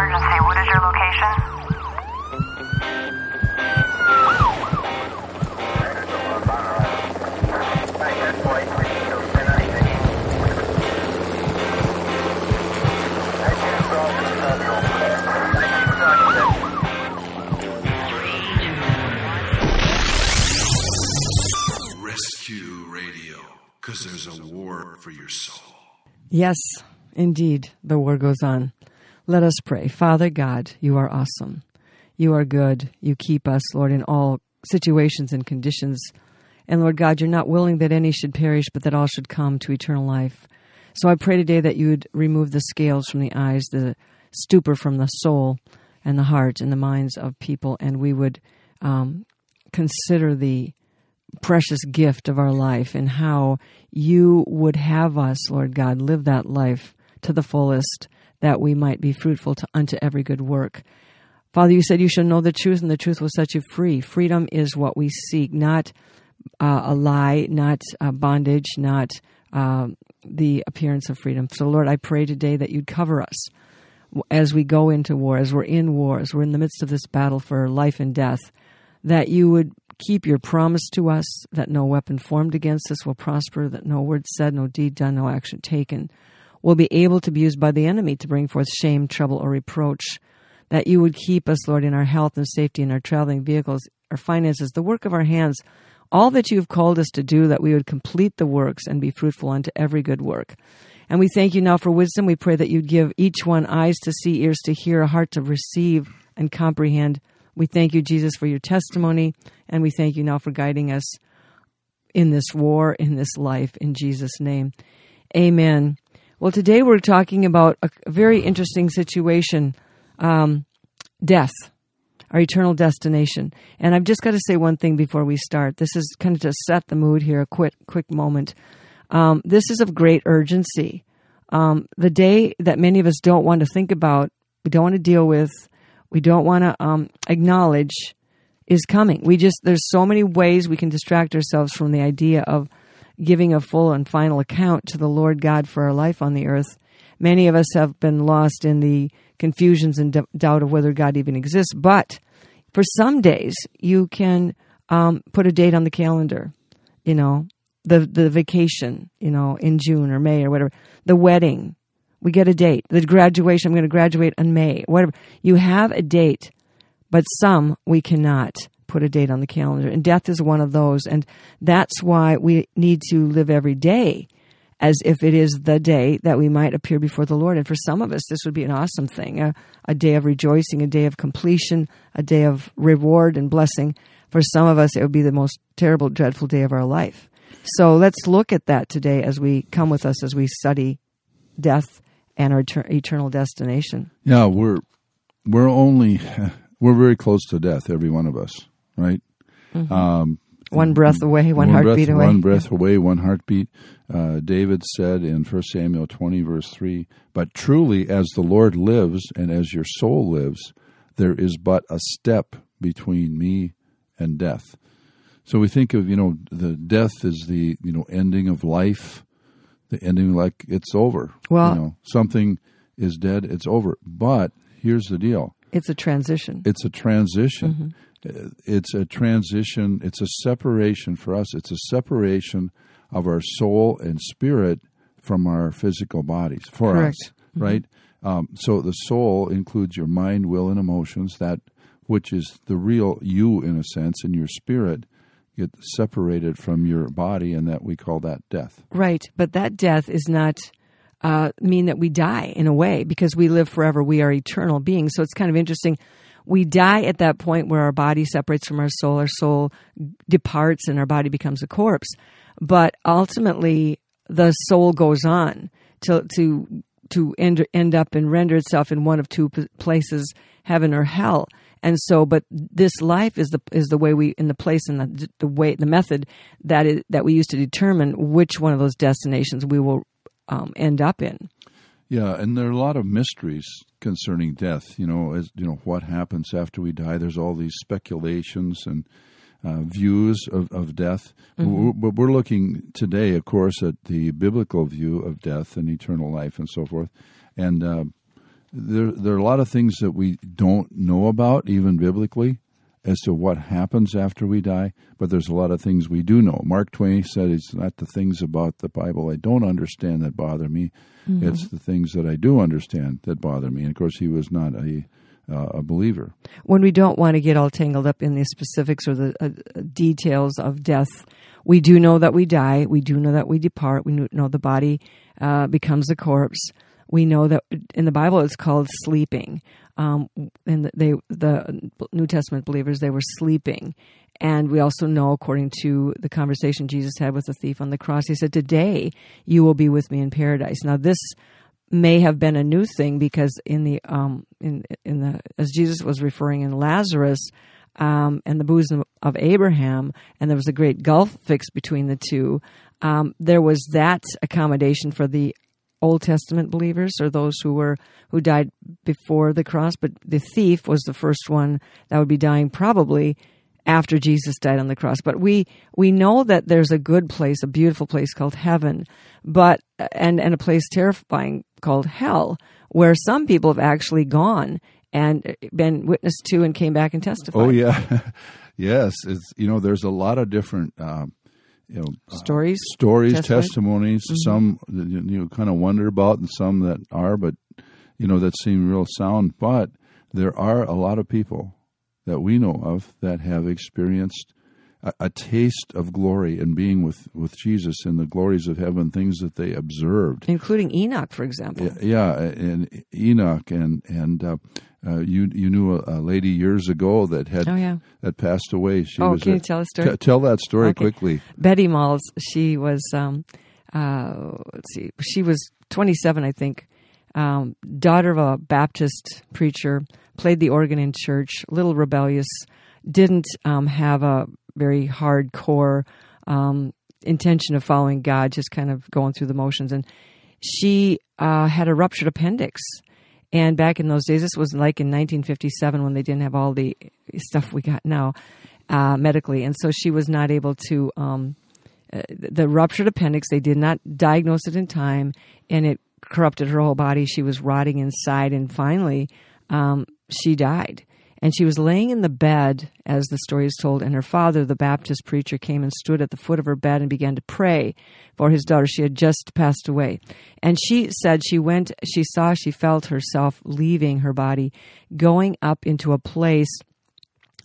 emergency. What is your location? Rescue Radio, because there's a war for your soul. Yes, indeed, the war goes on. Let us pray. Father God, you are awesome. You are good. You keep us, Lord, in all situations and conditions. And Lord God, you're not willing that any should perish, but that all should come to eternal life. So I pray today that you would remove the scales from the eyes, the stupor from the soul and the heart and the minds of people, and we would um, consider the precious gift of our life and how you would have us, Lord God, live that life to the fullest that we might be fruitful to, unto every good work. Father, you said you shall know the truth and the truth will set you free. Freedom is what we seek, not uh, a lie, not uh, bondage, not uh, the appearance of freedom. So, Lord, I pray today that you'd cover us as we go into war, as we're in war, as we're in the midst of this battle for life and death, that you would keep your promise to us that no weapon formed against us will prosper, that no word said, no deed done, no action taken will be able to be used by the enemy to bring forth shame, trouble, or reproach. That you would keep us, Lord, in our health and safety, in our traveling vehicles, our finances, the work of our hands, all that you have called us to do, that we would complete the works and be fruitful unto every good work. And we thank you now for wisdom. We pray that you'd give each one eyes to see, ears to hear, a heart to receive and comprehend. We thank you, Jesus, for your testimony, and we thank you now for guiding us in this war, in this life, in Jesus' name. Amen. Well, today we're talking about a very interesting situation um, death, our eternal destination. And I've just got to say one thing before we start. This is kind of to set the mood here, a quick, quick moment. Um, this is of great urgency. Um, the day that many of us don't want to think about, we don't want to deal with, we don't want to um, acknowledge is coming. We just, there's so many ways we can distract ourselves from the idea of giving a full and final account to the Lord God for our life on the earth. Many of us have been lost in the confusions and d- doubt of whether God even exists. But for some days, you can um, put a date on the calendar. You know, the the vacation. You know, in June or May or whatever. The wedding, we get a date. The graduation, I'm going to graduate in May. Whatever. You have a date, but some we cannot put a date on the calendar. And death is one of those. And that's why we need to live every day as if it is the day that we might appear before the Lord. And for some of us, this would be an awesome thing a, a day of rejoicing, a day of completion, a day of reward and blessing. For some of us, it would be the most terrible, dreadful day of our life. So let's look at that today as we come with us as we study death and our ter- eternal destination. Yeah, we're we're only we're very close to death, every one of us, right? Um, One breath away, one, heartbeat breath, away. One breath away, one heartbeat. Uh, David said in 1 Samuel 20, verse 3 But truly, as the Lord lives and as your soul lives, there is but a step between me and death. So we think of, you know, the death is the, you know, ending of life, the ending like it's over. Well- you know, something is dead, it's over. But here's the deal It's a transition. it's a transition. Uh, It's a transition. It's a separation for us. It's a separation of our soul and spirit from our physical bodies for Correct. us, right? Um, so the soul includes your mind, will, and emotions. That which is the real you, in a sense, and your spirit get separated from your body, and that we call that death. Right, but that death is not uh, mean that we die in a way because we live forever. We are eternal beings. So it's kind of interesting. We die at that point where our body separates from our soul. Our soul departs and our body becomes a corpse. But ultimately, the soul goes on to to to end end up and render itself in one of two places, heaven or hell. And so, but this life is the is the way we in the place and the the way the method that is that we use to determine which one of those destinations we will um, end up in. Yeah, and there are a lot of mysteries concerning death. You know, as you know, what happens after we die. There's all these speculations and uh, views of, of death. We're- But we're looking today, of course, at the biblical view of death and eternal life and so forth. And uh, there there are a lot of things that we don't know about, even biblically, as to what happens after we die. But there's a lot of things we do know. Mark Twain said, "It's not the things about the Bible I don't understand that bother me; it's the things that I do understand that bother me." And of course, he was not a uh, a believer. when we don't want to get all tangled up in the specifics or the uh, details of death, we do know that we die. We do know that we depart. We know the body uh, becomes a corpse. We know that in the Bible it's called sleeping. Um, and they, the New Testament believers, they were sleeping. And we also know, according to the conversation Jesus had with the thief on the cross, he said, "Today you will be with me in paradise." Now this may have been a new thing because in the um, in in the as Jesus was referring in Lazarus um, and the bosom of Abraham, and there was a great gulf fixed between the two. Um, there was that accommodation for the Old Testament believers or those who were who died before the cross, but the thief was the first one that would be dying probably after Jesus died on the cross. But we we know that there's a good place, a beautiful place called heaven, but and and a place terrifying called hell, where some people have actually gone and been witnessed to and came back and testified. Oh yeah, yes. It's you know there's a lot of different um, you know uh, Stories? stories, Testimony? testimonies. Some that you, you kind of wonder about, and some that are, but you know that seem real sound. But there are a lot of people that we know of that have experienced a, a taste of glory and being with with Jesus and the glories of heaven, things that they observed. including Enoch, for example. Yeah, and Enoch and and uh, uh, you you knew a, a lady years ago that had Oh, yeah. that passed away. She Oh, was can a- you tell the story? T- tell that story Okay. quickly. Betty Malz, she was, um, uh, let's see, she was 27, I think, um, daughter of a Baptist preacher, played the organ in church, a little rebellious, didn't um, have a very hardcore um, intention of following God, just kind of going through the motions. And she uh, had a ruptured appendix. And back in those days, this was like in 1957 when they didn't have all the stuff we got now uh, medically. And so she was not able to, um, uh, the ruptured appendix, they did not diagnose it in time, and it corrupted her whole body. She was rotting inside, and finally, um, she died. And she was laying in the bed, as the story is told, and her father, the Baptist preacher, came and stood at the foot of her bed and began to pray for his daughter. She had just passed away. And she said she went, she saw, she felt herself leaving her body, going up into a place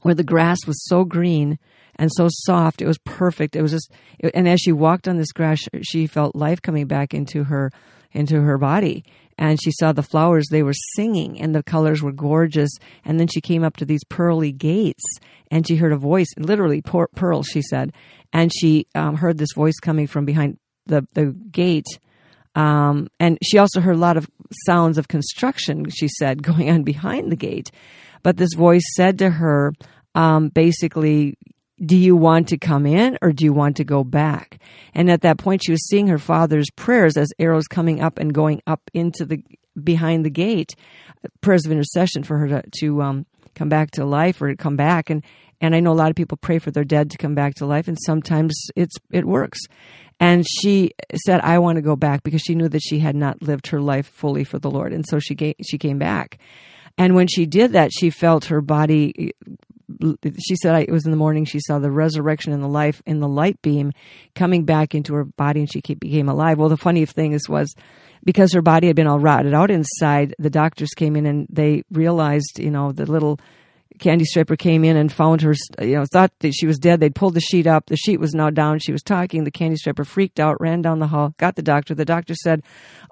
where the grass was so green and so soft. It was perfect. It was just, and as she walked on this grass, she felt life coming back into her, into her body. And she saw the flowers; they were singing, and the colors were gorgeous. And then she came up to these pearly gates, and she heard a voice, literally pearl, she said, and she um, heard this voice coming from behind the the gate. Um, and she also heard a lot of sounds of construction, she said, going on behind the gate. But this voice said to her, um, basically, do you want to come in or do you want to go back? And at that point, she was seeing her father's prayers as arrows coming up and going up into the behind the gate, prayers of intercession for her to, to um, come back to life or to come back. And and I know a lot of people pray for their dead to come back to life, and sometimes it's it works. And she said, "I want to go back," because she knew that she had not lived her life fully for the Lord, and so she ga- she came back. And when she did that, she felt her body. She said it was in the morning. She saw the resurrection and the life in the light beam coming back into her body, and she became alive. Well, the funny thing is was because her body had been all rotted out inside. The doctors came in and they realized, you know, the little candy striper came in and found her, you know, thought that she was dead. They'd pulled the sheet up. The sheet was now down. She was talking. The candy striper freaked out, ran down the hall, got the doctor. The doctor said,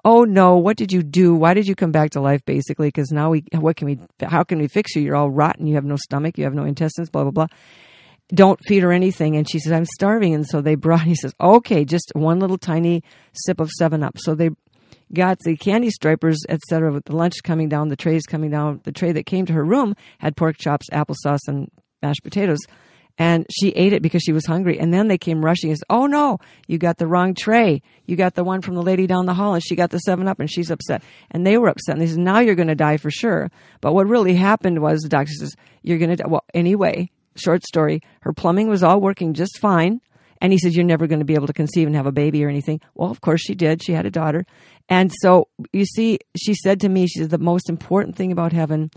"Oh no, what did you do? Why did you come back to life?" Basically, because now we, what can we, how can we fix you? You're all rotten. You have no stomach. You have no intestines. Blah blah blah. Don't feed her anything. And she says, "I'm starving." And so they brought. He says, "Okay, just one little tiny sip of Seven Up." So they got the candy stripers, etc. With the lunch coming down, the trays coming down. The tray that came to her room had pork chops, applesauce, and mashed potatoes. And she ate it because she was hungry. And then they came rushing and said, Oh no, you got the wrong tray. You got the one from the lady down the hall and she got the seven up and she's upset. And they were upset. And they said, Now you're going to die for sure. But what really happened was the doctor says, You're going to die. Well, anyway, short story, her plumbing was all working just fine And he said, You're never going to be able to conceive and have a baby or anything. Well, of course she did. She had a daughter. And so, you see, she said to me, She said, The most important thing about heaven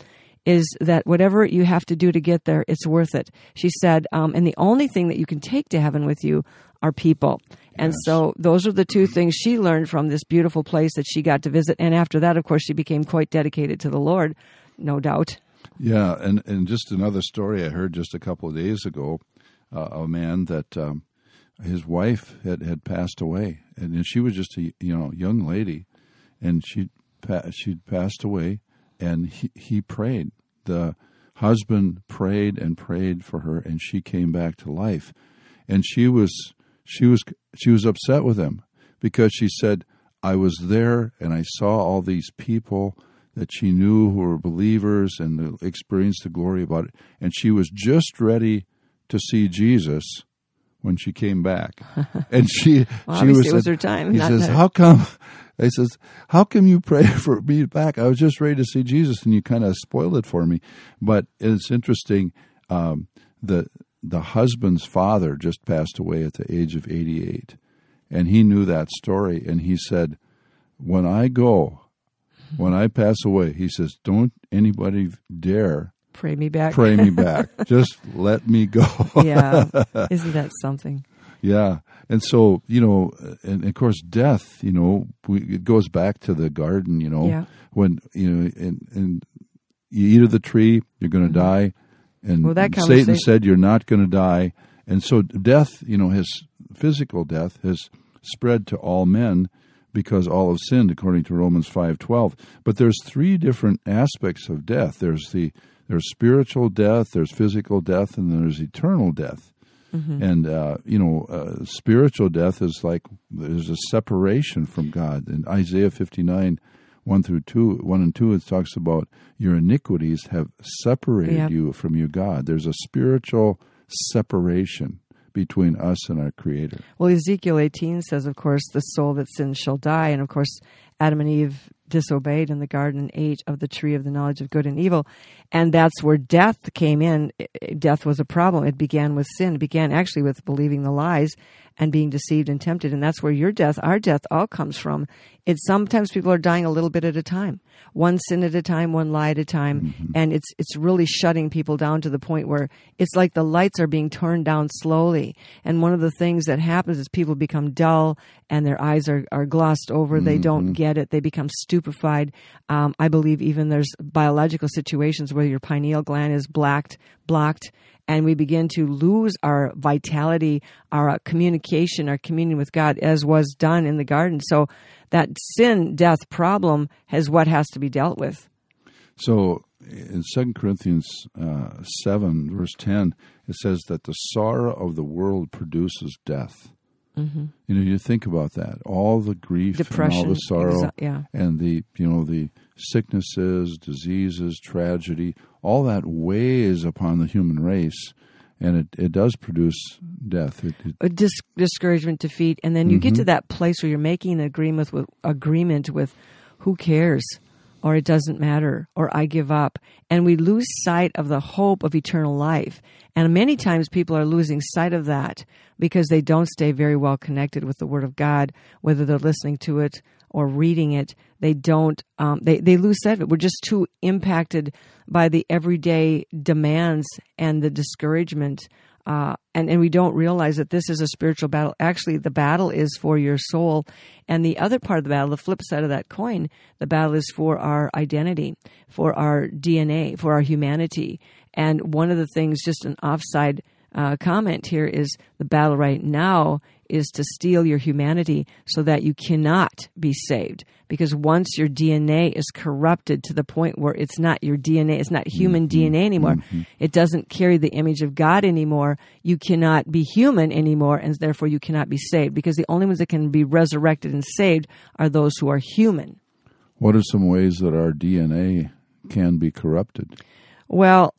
is that whatever you have to do to get there, it's worth it. She said, um, and the only thing that you can take to heaven with you are people. And Yes. so those are the two things she learned from this beautiful place that she got to visit. And after that, of course, she became quite dedicated to the Lord, no doubt. Yeah, and, and just another story I heard just a couple of days ago, uh, a man that um, his wife had, had passed away, and she was just a you know young lady, and she she'd passed away, and he, he prayed. The husband prayed and prayed for her, and she came back to life, and she was she was she was upset with him because she said, "I was there and I saw all these people." that she knew who were believers and experienced the glory about it. And she was just ready to see Jesus when she came back. And she, Well, she was, it was her time, He says, her. "How come?" I says, "How come you pray for me back? I was just ready to see Jesus, and you kind of spoiled it for me." But it's interesting. Um, the the husband's father just passed away at the age of eighty eight, and he knew that story, and he said, "When I go." When I pass away, he says, "Don't anybody dare Pray me back. pray me back. Just let me go." yeah. Isn't that something? Yeah, and so you know, and of course, death. You know, we, it goes back to the garden. You know, Yeah. when you know, and and you eat of the tree, you're going to die, and Mm-hmm. Well, that Satan said you're not going to die, and so death. You know, his physical death has spread to all men because all have sinned, according to Romans five twelve. But there's three different aspects of death. There's the there's spiritual death, there's physical death, and there's eternal death. And uh, you know, uh, spiritual death is like there's a separation from God. In Isaiah 59, one through two, one and two, it talks about your iniquities have separated Yep. you from your God. There's a spiritual separation between us and our Creator. Well, Ezekiel 18 says, of course, the soul that sins shall die. And of course, Adam and Eve disobeyed in the garden and ate of the tree of the knowledge of good and evil. And that's where death came in. Death was a problem. It began with sin. It began actually with believing the lies and being deceived and tempted. And that's where your death, our death, all comes from. It's sometimes people are dying a little bit at a time, one sin at a time, one lie at a time, and it's it's really shutting people down to the point where it's like the lights are being turned down slowly. And one of the things that happens is people become dull and their eyes are, are glossed over. They don't get it. They become stupefied. Um, I believe even there's biological situations where your pineal gland is blacked, blocked, and we begin to lose our vitality, our communication, our communion with God, as was done in the garden. So that sin death problem is what has to be dealt with. So in Second Corinthians uh, seven verse ten, it says that the sorrow of the world produces death. Mm-hmm. You know, you think about that. All the grief, and all Depression, the sorrow, exi- yeah. and the you know the sicknesses, diseases, tragedy, all that weighs upon the human race, and it, it does produce death. It, it, dis- discouragement, defeat, and then you get to mm-hmm. that place where you're making an agreement with agreement with who cares, or it doesn't matter, or I give up, and we lose sight of the hope of eternal life. And many times people are losing sight of that because they don't stay very well connected with the Word of God, whether they're listening to it or reading it. They don't. Um, they they lose sight of it. We're just too impacted by the everyday demands and the discouragement uh, and and we don't realize that this is a spiritual battle. Actually, the battle is for your soul, and the other part of the battle, the flip side of that coin, the battle is for our identity, for our DNA, for our humanity. And one of the things, just an offside uh, comment here, is the battle right now is to steal your humanity so that you cannot be saved. Because once your DNA is corrupted to the point where it's not your DNA, it's not human mm-hmm. DNA anymore, mm-hmm. it doesn't carry the image of God anymore, you cannot be human anymore, and therefore you cannot be saved. Because the only ones that can be resurrected and saved are those who are human. what are some ways that our DNA can be corrupted? Well,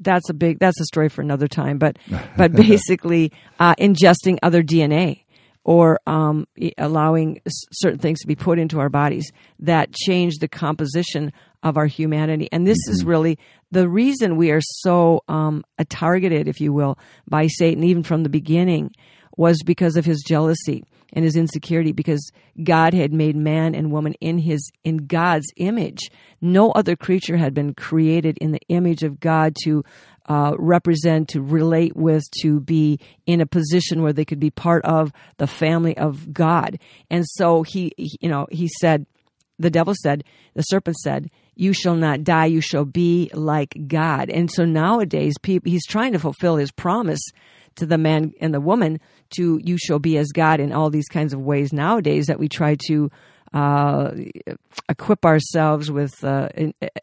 that's a big that's a story for another time. But but basically, uh, ingesting other DNA or um, allowing s- certain things to be put into our bodies that change the composition of our humanity. And this is really the reason we are so um, targeted, if you will, by Satan, even from the beginning. was because of his jealousy and his insecurity because God had made man and woman in his in God's image. No other creature had been created in the image of God to uh, represent, to relate with, to be in a position where they could be part of the family of God. And so he you know, he said, the devil said, the serpent said, you shall not die, you shall be like God. And so nowadays, he's trying to fulfill his promise to the man and the woman to you shall be as God in all these kinds of ways nowadays that we try to uh, equip ourselves with uh,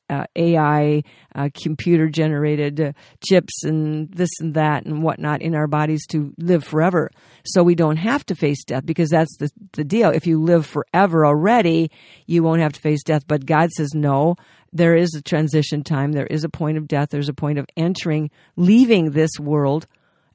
uh, AI, uh, computer generated uh, chips, and this and that and whatnot in our bodies to live forever. So we don't have to face death because that's the, the deal. If you live forever already, you won't have to face death. But God says, no, there is a transition time. There is a point of death. There's a point of entering, leaving this world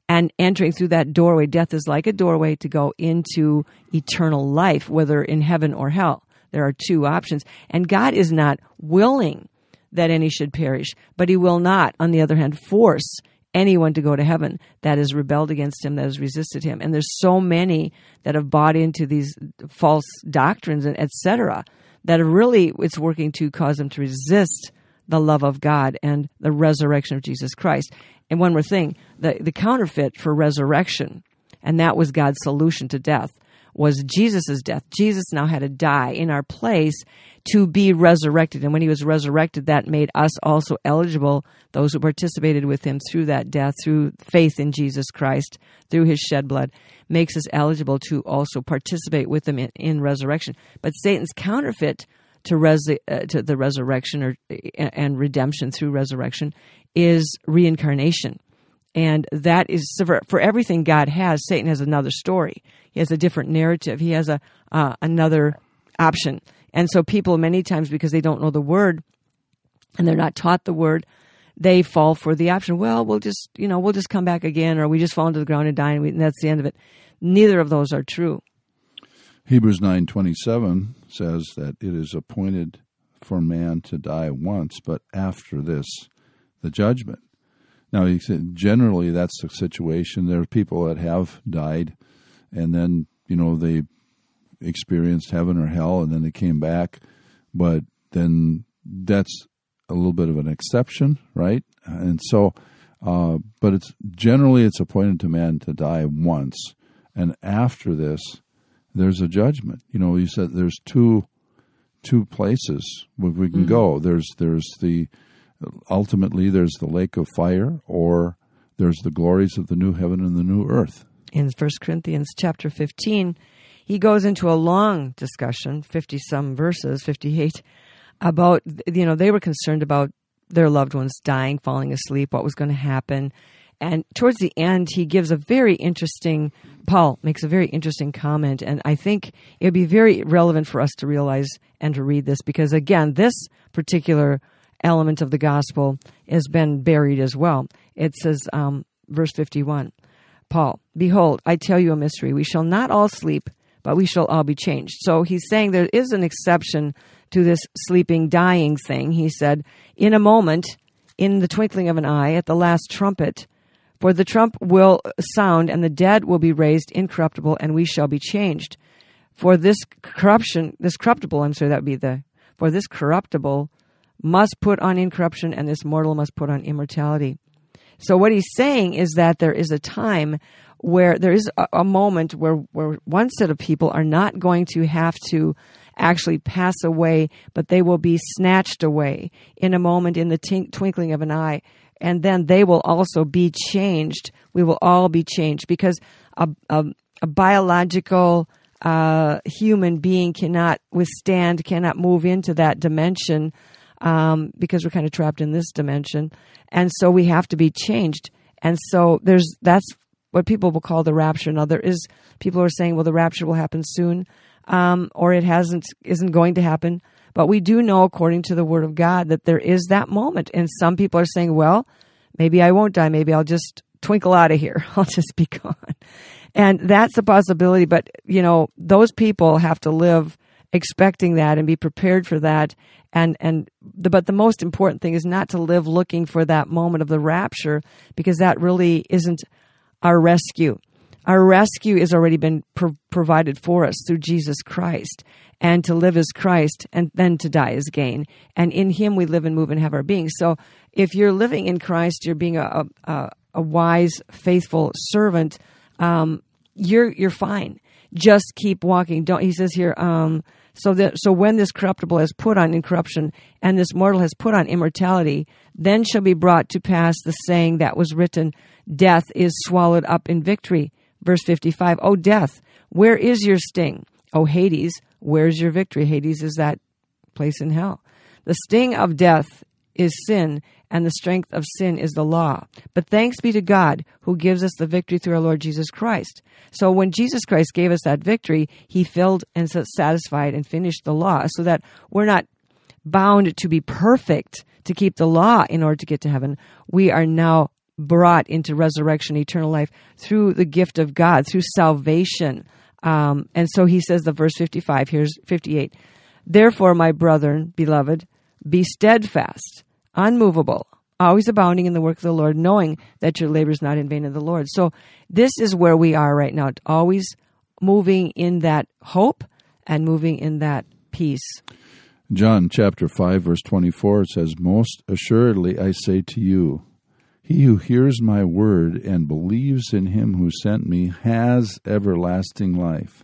and entering through that doorway. Death is like a doorway to go into eternal life, whether in heaven or hell. There are two options. And God is not willing that any should perish, but He will not, on the other hand, force anyone to go to heaven that has rebelled against Him, that has resisted Him. And there's so many that have bought into these false doctrines and etc. that really it's working to cause them to resist the love of God and the resurrection of Jesus Christ. And one more thing the, the counterfeit for resurrection, and that was God's solution to death, was Jesus' death. Jesus now had to die in our place to be resurrected. And when he was resurrected, that made us also eligible, those who participated with him through that death, through faith in Jesus Christ, through his shed blood, makes us eligible to also participate with him in, in resurrection. But Satan's counterfeit to, res- uh, to the resurrection or and redemption through resurrection is reincarnation. And that is for, for everything God has, Satan has another story. He has a different narrative. He has a uh, another option. And so people many times because they don't know the word and they're not taught the word, they fall for the option. Well, we'll just you know we'll just come back again, or we just fall into the ground and die, and, we, and that's the end of it. Neither of those are true. Hebrews nine twenty seven says that it is appointed for man to die once, but after this, the judgment. Now, generally that's the situation. There are people that have died, and then you know they experienced heaven or hell, and then they came back. But then that's a little bit of an exception, right? And so, uh, but it's generally it's appointed to man to die once, and after this, there's a judgment. You know, you said there's two two places where we can mm-hmm. go. There's there's the ultimately there's the lake of fire or there's the glories of the new heaven and the new earth. In 1 Corinthians chapter 15, he goes into a long discussion, 50 some verses, 58, about, you know, they were concerned about their loved ones dying, falling asleep, what was going to happen. And towards the end, he gives a very interesting, Paul makes a very interesting comment. And I think it would be very relevant for us to realize and to read this because, again, this particular element of the gospel has been buried as well. It says, um, verse 51, Paul, Behold, I tell you a mystery. We shall not all sleep, but we shall all be changed. So he's saying there is an exception to this sleeping, dying thing. He said, In a moment, in the twinkling of an eye, at the last trumpet, for the trump will sound, and the dead will be raised incorruptible, and we shall be changed. For this corruption, this corruptible, I'm sorry, that would be the, for this corruptible must put on incorruption, and this mortal must put on immortality. So what he's saying is that there is a time where there is a, a moment where, where one set of people are not going to have to actually pass away, but they will be snatched away in a moment in the tink, twinkling of an eye. And then they will also be changed. We will all be changed because a, a, a biological uh, human being cannot withstand, cannot move into that dimension um, because we're kind of trapped in this dimension, and so we have to be changed. And so there's that's what people will call the rapture. Now there is people are saying, well, the rapture will happen soon, um, or it hasn't isn't going to happen. But we do know, according to the Word of God, that there is that moment. And some people are saying, well, maybe I won't die. Maybe I'll just twinkle out of here. I'll just be gone. And that's a possibility. But, you know, those people have to live expecting that and be prepared for that and and the, but the most important thing is not to live looking for that moment of the rapture because that really isn't our rescue Our rescue has already been pro- provided for us through Jesus Christ. And to live as Christ and then to die as gain. And in Him we live and move and have our being. So if you're living in Christ, you're being a, a, a wise, faithful servant, um, you're, you're fine. Just keep walking. Don't, he says here, um, so that so when this corruptible has put on incorruption and this mortal has put on immortality, then shall be brought to pass the saying that was written, Death is swallowed up in victory. Verse 55, O death, where is your sting? O Hades, where's your victory? Hades is that place in hell. The sting of death is sin, and the strength of sin is the law. But thanks be to God who gives us the victory through our Lord Jesus Christ. So when Jesus Christ gave us that victory, he filled and satisfied and finished the law so that we're not bound to be perfect to keep the law in order to get to heaven. We are now brought into resurrection, eternal life through the gift of God, through salvation. Um, and so he says, the verse 55, here's 58. Therefore, my brethren, beloved, be steadfast unmovable, always abounding in the work of the Lord, knowing that your labor is not in vain in the Lord. So this is where we are right now, always moving in that hope and moving in that peace. John chapter 5 verse 24 says, "Most assuredly I say to you, he who hears my word and believes in him who sent me has everlasting life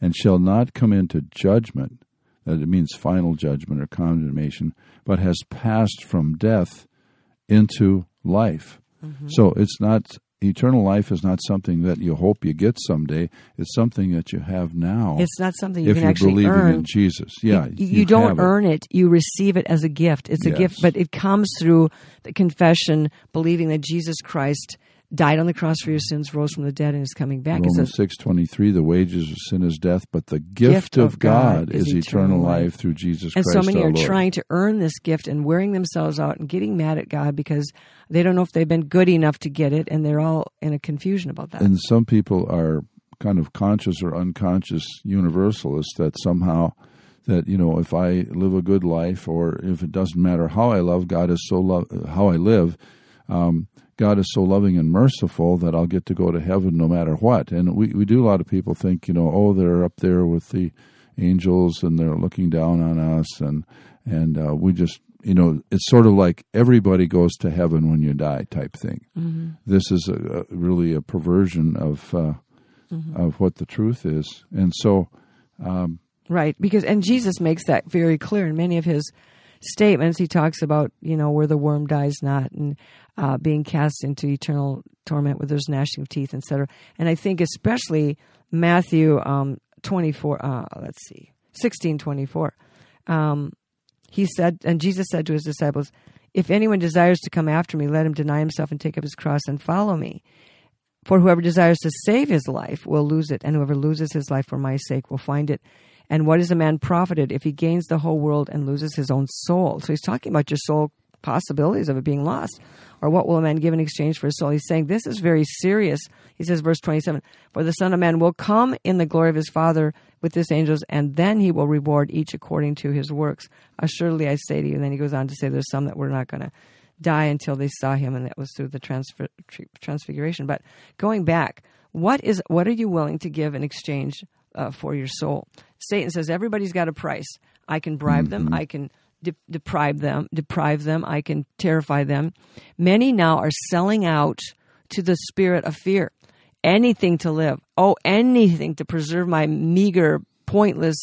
and shall not come into judgment, that it means final judgment or condemnation, but has passed from death into life. Mm-hmm. So it's not eternal life is not something that you hope you get someday. It's something that you have now. It's not something you if can actually believing earn. in Jesus. Yeah, you, you, you don't it. earn it. You receive it as a gift. It's a Yes. gift, but it comes through the confession, believing that Jesus Christ died on the cross for your sins, rose from the dead, and is coming back. Romans six twenty three. The wages of sin is death, but the gift, of God, is eternal life through Jesus and Christ so many are Lord. trying to earn this gift and wearing themselves out and getting mad at God because they don't know if they've been good enough to get it, and they're all in a confusion about that. and some people are kind of conscious or unconscious universalists that somehow that you know if I live a good life or if it doesn't matter how I love God is so love how I live um, God is so loving and merciful that I'll get to go to heaven no matter what. And we, we do a lot of people think you know oh they're up there with the angels and they're looking down on us and and uh, we just you know it's sort of like everybody goes to heaven when you die type thing. This is a, a, really a perversion of uh, of what the truth is, and so Right, because and Jesus makes that very clear in many of his statements. He talks about you know where the worm dies not, and uh, being cast into eternal torment where there's gnashing of teeth, etc. And I think especially Matthew um, twenty four. Uh, let's see, sixteen twenty four. Um, he said, and Jesus said to his disciples, "If anyone desires to come after me, let him deny himself and take up his cross and follow me." For whoever desires to save his life will lose it, and whoever loses his life for my sake will find it. And what is a man profited if he gains the whole world and loses his own soul? So he's talking about your soul possibilities of it being lost. Or what will a man give in exchange for his soul? He's saying this is very serious. He says, verse 27 For the Son of Man will come in the glory of his Father with his angels, and then he will reward each according to his works. Assuredly, I say to you. And then he goes on to say, There's some that were not going to die until they saw him, and that was through the transfer, transfiguration. But going back, what is what are you willing to give in exchange uh, for your soul? Satan says everybody's got a price. I can bribe them. I can de- deprive them. Deprive them. I can terrify them. Many now are selling out to the spirit of fear. Anything to live. Oh, anything to preserve my meager, pointless,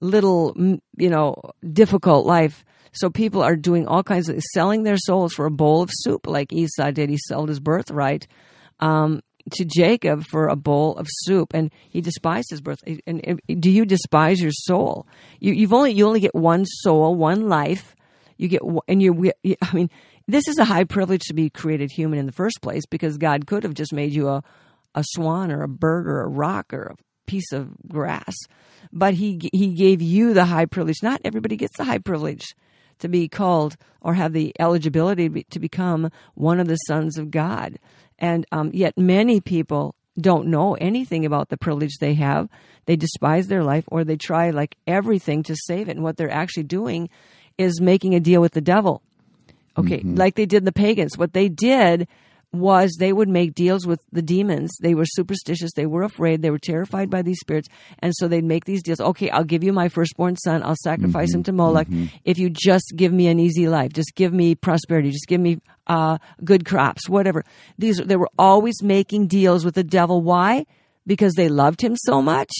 little, you know, difficult life. So people are doing all kinds of selling their souls for a bowl of soup, like Esau did. He sold his birthright um, to Jacob for a bowl of soup, and he despised his birth. And, and do you despise your soul? You, you've only you only get one soul, one life. You get, and you. I mean, this is a high privilege to be created human in the first place because God could have just made you a a swan or a bird or a rock or a piece of grass, but he he gave you the high privilege. Not everybody gets the high privilege to be called or have the eligibility to become one of the sons of God. And um, yet, many people don't know anything about the privilege they have. They despise their life or they try like everything to save it. And what they're actually doing is making a deal with the devil. Okay, like they did the pagans. What they did was they would make deals with the demons. They were superstitious. They were afraid. They were terrified by these spirits. And so they'd make these deals. Okay, I'll give you my firstborn son. I'll sacrifice him to Moloch if you just give me an easy life. Just give me prosperity. Just give me uh, good crops, whatever. These they were always making deals with the devil. Why? Because they loved him so much?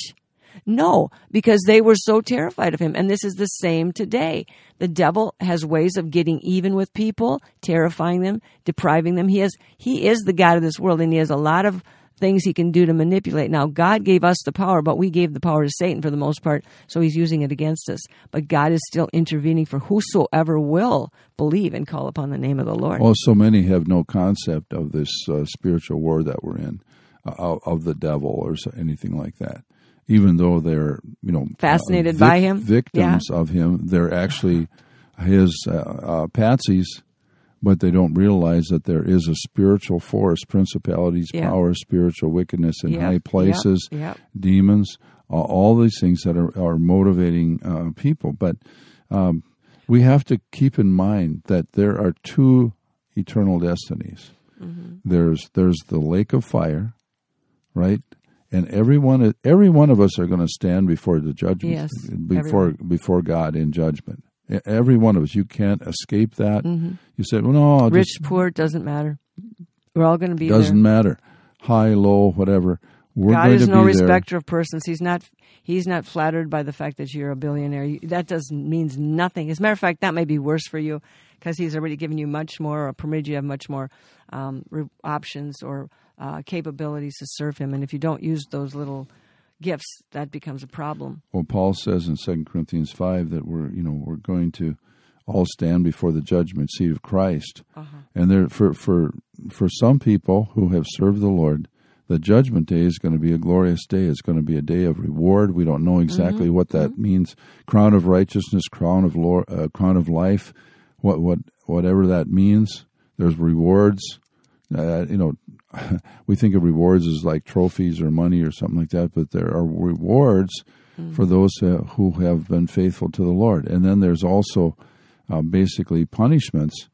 No, because they were so terrified of him. And this is the same today. The devil has ways of getting even with people, terrifying them, depriving them. He is, he is the God of this world and he has a lot of things he can do to manipulate. Now, God gave us the power, but we gave the power to Satan for the most part, so he's using it against us. But God is still intervening for whosoever will believe and call upon the name of the Lord. Well, so many have no concept of this uh, spiritual war that we're in, uh, of, of the devil or anything like that. Even though they're, you know, Fascinated uh, by him? victims of him, they're actually his uh, uh, patsies, but they don't realize that there is a spiritual force, principalities, Yeah. power, spiritual wickedness in Yep, high places, yep. demons, uh, all these things that are, are motivating uh, people. But um, we have to keep in mind that there are two eternal destinies. Mm-hmm. There's there's the lake of fire, right? And every one every one of us are going to stand before the judgment Yes, before before God in judgment. Every one of us, you can't escape that. You said, "Well, no, I'll Mm-hmm. Rich, just, poor, doesn't matter. We're all going to be doesn't there. matter, high, low, whatever." We're God going is to no be there. respecter of persons. He's not. He's not flattered by the fact that you're a billionaire. That does means nothing. As a matter of fact, that may be worse for you because he's already given you much more, or permitted you have much more um, re- options or uh, capabilities to serve him. And if you don't use those little gifts, that becomes a problem. Well, Paul says in Second Corinthians five that we're you know we're going to all stand before the judgment seat of Christ, and there for for for some people who have served the Lord, the judgment day is going to be a glorious day. It's going to be a day of reward. We don't know exactly what that means. Crown of righteousness, crown of Lord, uh, crown of life, what what whatever that means. There's rewards. Uh, you know, we think of rewards as like trophies or money or something like that, but there are rewards for those uh, who have been faithful to the Lord. And then there's also uh, basically punishments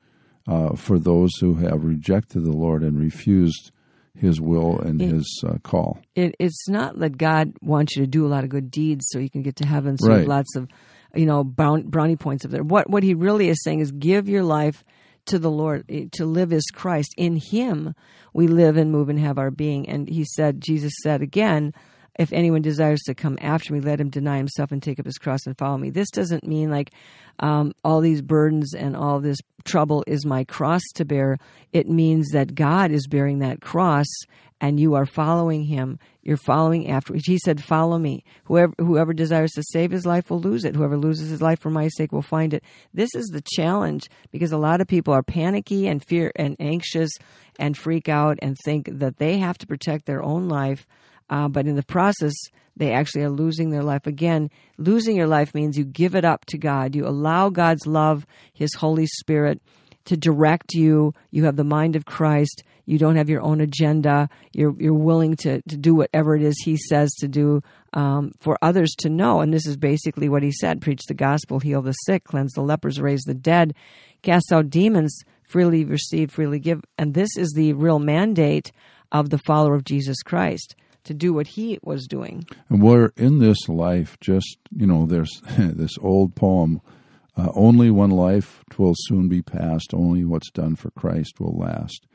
uh, for those who have rejected the Lord and refused His will and His uh, call. it, it's not that God wants you to do a lot of good deeds so you can get to heaven. So Right. lots of, you know, brown, brownie points up there. What what He really is saying is give your life to the Lord. Eh, To live is Christ. In Him we live and move and have our being. And He said, Jesus said again. If anyone desires to come after me, let him deny himself and take up his cross and follow me. This doesn't mean like um, all these burdens and all this trouble is my cross to bear. It means that God is bearing that cross and you are following him. You're following after. He said, "Follow me. Whoever whoever desires to save his life will lose it. Whoever loses his life for my sake will find it." This is the challenge because a lot of people are panicky and fear and anxious and freak out and think that they have to protect their own life. Uh, but in the process, they actually are losing their life. Again, losing your life means you give it up to God. You allow God's love, His Holy Spirit, to direct you. You have the mind of Christ. You don't have your own agenda. You're you're willing to to do whatever it is He says to do um, for others to know. And this is basically what He said: preach the gospel, heal the sick, cleanse the lepers, raise the dead, cast out demons. Freely receive, freely give. And this is the real mandate of the follower of Jesus Christ to do what He was doing. And we're in this life, just, you know, there's this old poem uh, only one life will soon be past, only what's done for Christ will last.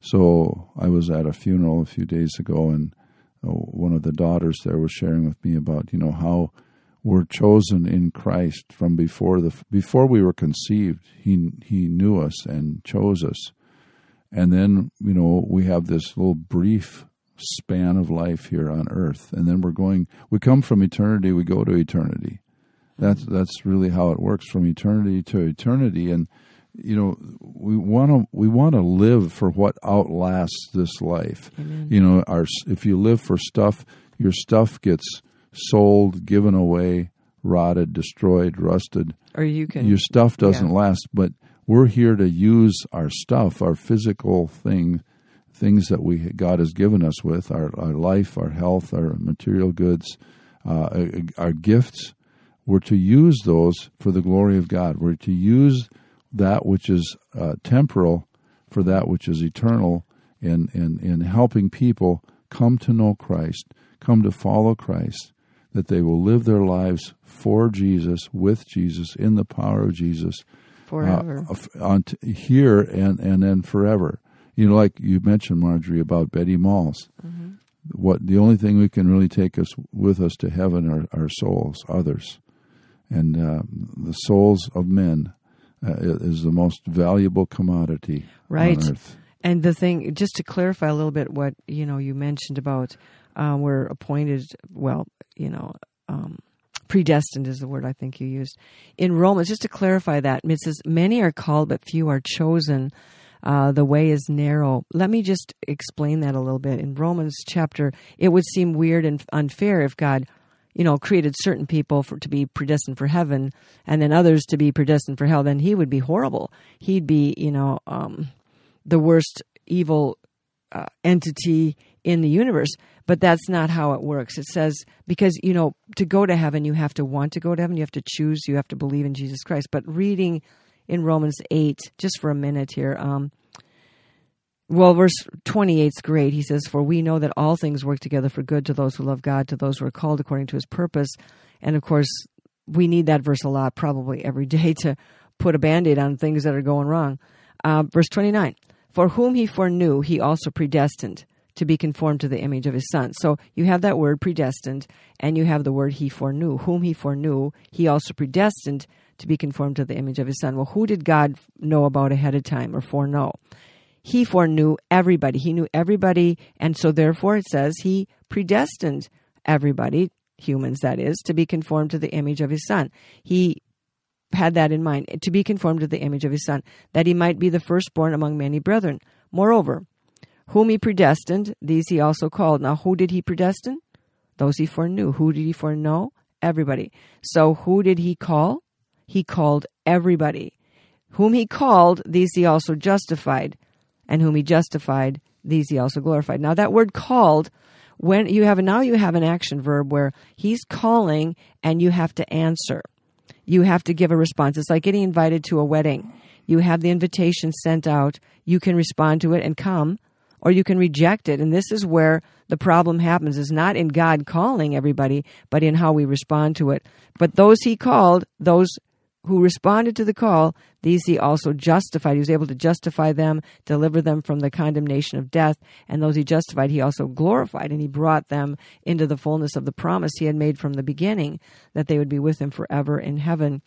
So I was at a funeral a few days ago, and uh, one of the daughters there was sharing with me about, you know, how we're chosen in Christ from before the before we were conceived. He he knew us and chose us, and then you know we have this little brief span of life here on earth. And then we're going we come from eternity we go to eternity. That's that's really how it works from eternity to eternity. And you know we want to we want to live for what outlasts this life. You know our if you live for stuff your stuff gets sold given away rotted destroyed rusted. Or you can. your stuff doesn't yeah. last but we're here to use our stuff our physical thing things that we god has given us with our, our life our health our material goods uh, our gifts we're to use those for the glory of god we're to use that which is uh, temporal for that which is eternal in, and, and helping people come to know Christ, come to follow Christ, that they will live their lives for Jesus, with Jesus, in the power of Jesus, Forever. uh, on t- here and, and then forever. You know, like you mentioned, Marjorie, about Betty Malz. Mm-hmm. What the only thing we can really take us with us to heaven are our souls, others, and uh, the souls of men uh, is the most valuable commodity Right. on earth. And the thing, just to clarify a little bit, what you know, you mentioned about uh, we're appointed. Well, you know, um, predestined is the word I think you used in Romans. Just to clarify that, it says, "Many are called, but few are chosen." Uh, the way is narrow. Let me just explain that a little bit. In Romans chapter, it would seem weird and unfair if God, you know, created certain people for to be predestined for heaven and then others to be predestined for hell. Then He would be horrible. He'd be, you know, um, the worst evil uh, entity in the universe. But that's not how it works. It says, because, you know, to go to heaven, you have to want to go to heaven. You have to choose. You have to believe in Jesus Christ. But reading in Romans 8, just for a minute here, um, well, verse 28 is great. He says, For we know that all things work together for good to those who love God, to those who are called according to his purpose. And of course, we need that verse a lot, probably every day, to put a band aid on things that are going wrong. Uh, verse 29 For whom he foreknew, he also predestined to be conformed to the image of his son. So you have that word predestined, and you have the word he foreknew. Whom he foreknew, he also predestined to be conformed to the image of his son. Well, who did God know about ahead of time or foreknow? He foreknew everybody. He knew everybody, and so therefore it says he predestined everybody, humans that is, to be conformed to the image of his son. He had that in mind, to be conformed to the image of his son, that he might be the firstborn among many brethren. Moreover, whom he predestined, these he also called. Now, who did he predestine? Those he foreknew. Who did he foreknow? Everybody. So, who did he call? He called everybody. Whom he called, these he also justified. And whom he justified, these he also glorified. Now, that word called, when you have now you have an action verb where he's calling and you have to answer. You have to give a response. It's like getting invited to a wedding. You have the invitation sent out. You can respond to it and come, or you can reject it. And this is where the problem happens is not in God calling everybody, but in how we respond to it. But those he called, those who responded to the call, these he also justified. He was able to justify them, deliver them from the condemnation of death, and those he justified, he also glorified, and he brought them into the fullness of the promise he had made from the beginning that they would be with him forever in heaven.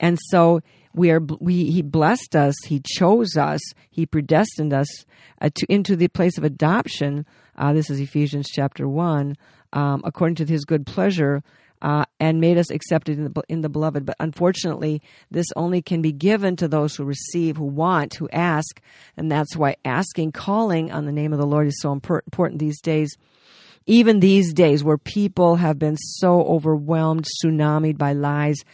And so we are we he blessed us, he chose us, he predestined us uh, to into the place of adoption. Uh, this is Ephesians chapter one, um, according to his good pleasure uh, and made us accepted in the, in the beloved. But unfortunately, this only can be given to those who receive, who want, who ask. And that's why asking, calling on the name of the Lord is so important these days. Even these days where people have been so overwhelmed, tsunamied by lies,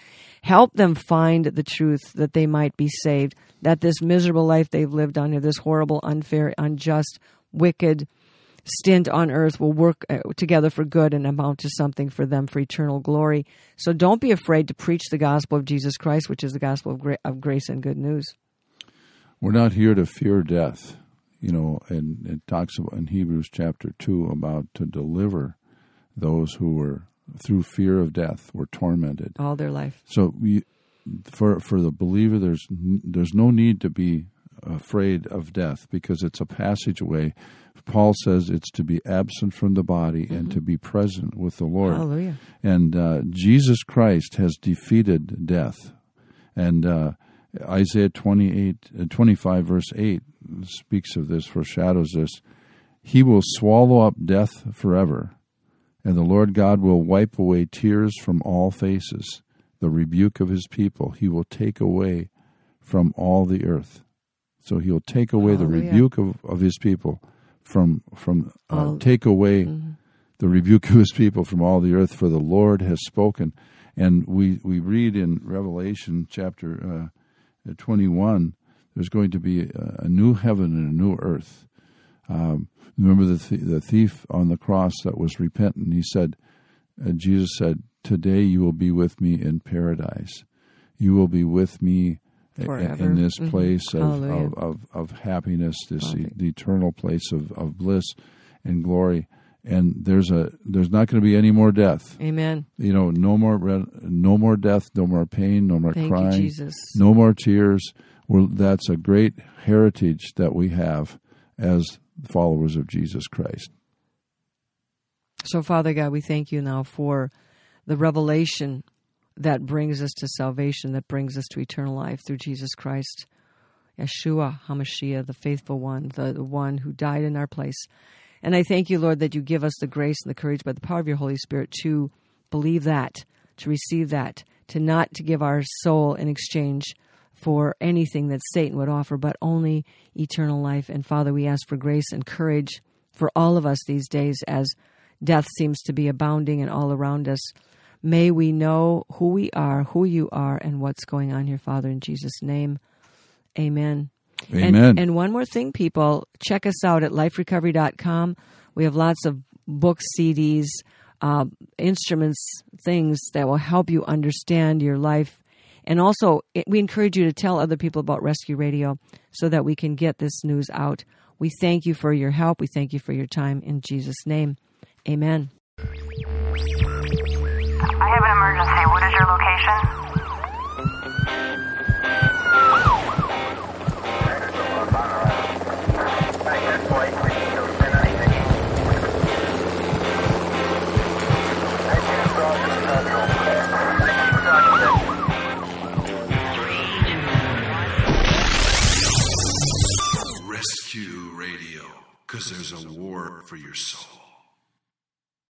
help them find the truth that they might be saved, that this miserable life they've lived on here, this horrible, unfair, unjust, wicked, stint on earth will work uh, together for good and amount to something for them for eternal glory. So don't be afraid to preach the gospel of Jesus Christ, which is the gospel of, gra- of grace and good news. We're not here to fear death, you know, and it talks about in Hebrews chapter 2 about to deliver those who were through fear of death were tormented all their life. So we, for for the believer, there's there's no need to be afraid of death because it's a passageway. Paul says it's to be absent from the body mm-hmm. and to be present with the Lord. Hallelujah. And uh, Jesus Christ has defeated death. And uh, Isaiah 28, uh, 25, verse 8 speaks of this, foreshadows this. He will swallow up death forever, and the Lord God will wipe away tears from all faces. The rebuke of his people he will take away from all the earth. So he'll take away Hallelujah. the rebuke of, of his people from from uh, take away Mhm. the rebuke of his people from all the earth, for the Lord has spoken. And we, we read in Revelation chapter uh, 21, there's going to be a, a new heaven and a new earth. Um, remember the, th- the thief on the cross that was repentant? He said, uh, Jesus said, Today you will be with me in paradise. You will be with me Forever. in this Mhm. place of, Hallelujah. of, of, of happiness, this e- the eternal place of, of bliss and glory. And there's a there's not going to be any more death. Amen. You know, no more no more death, no more pain, no more Thank crying, you, no more tears. Well, that's a great heritage that we have as followers of Jesus Christ. So, Father God, we thank you now for the revelation that brings us to salvation, that brings us to eternal life through Jesus Christ, Yeshua HaMashiach, the faithful one, the, the one who died in our place. And I thank you, Lord, that you give us the grace and the courage by the power of your Holy Spirit to believe that, to receive that, to not to give our soul in exchange for anything that Satan would offer, but only eternal life. And Father, we ask for grace and courage for all of us these days as death seems to be abounding and all around us. May we know who we are, who you are, and what's going on here, Father, in Jesus' name. Amen. Amen. And, and one more thing, people, check us out at liferecovery.com. We have lots of books, CDs, uh, instruments, things that will help you understand your life. And also, it, we encourage you to tell other people about Rescue Radio so that we can get this news out. We thank you for your help. We thank you for your time. In Jesus' name, amen. I have an emergency. What is your location? Rescue Radio. Because there's a war for your soul.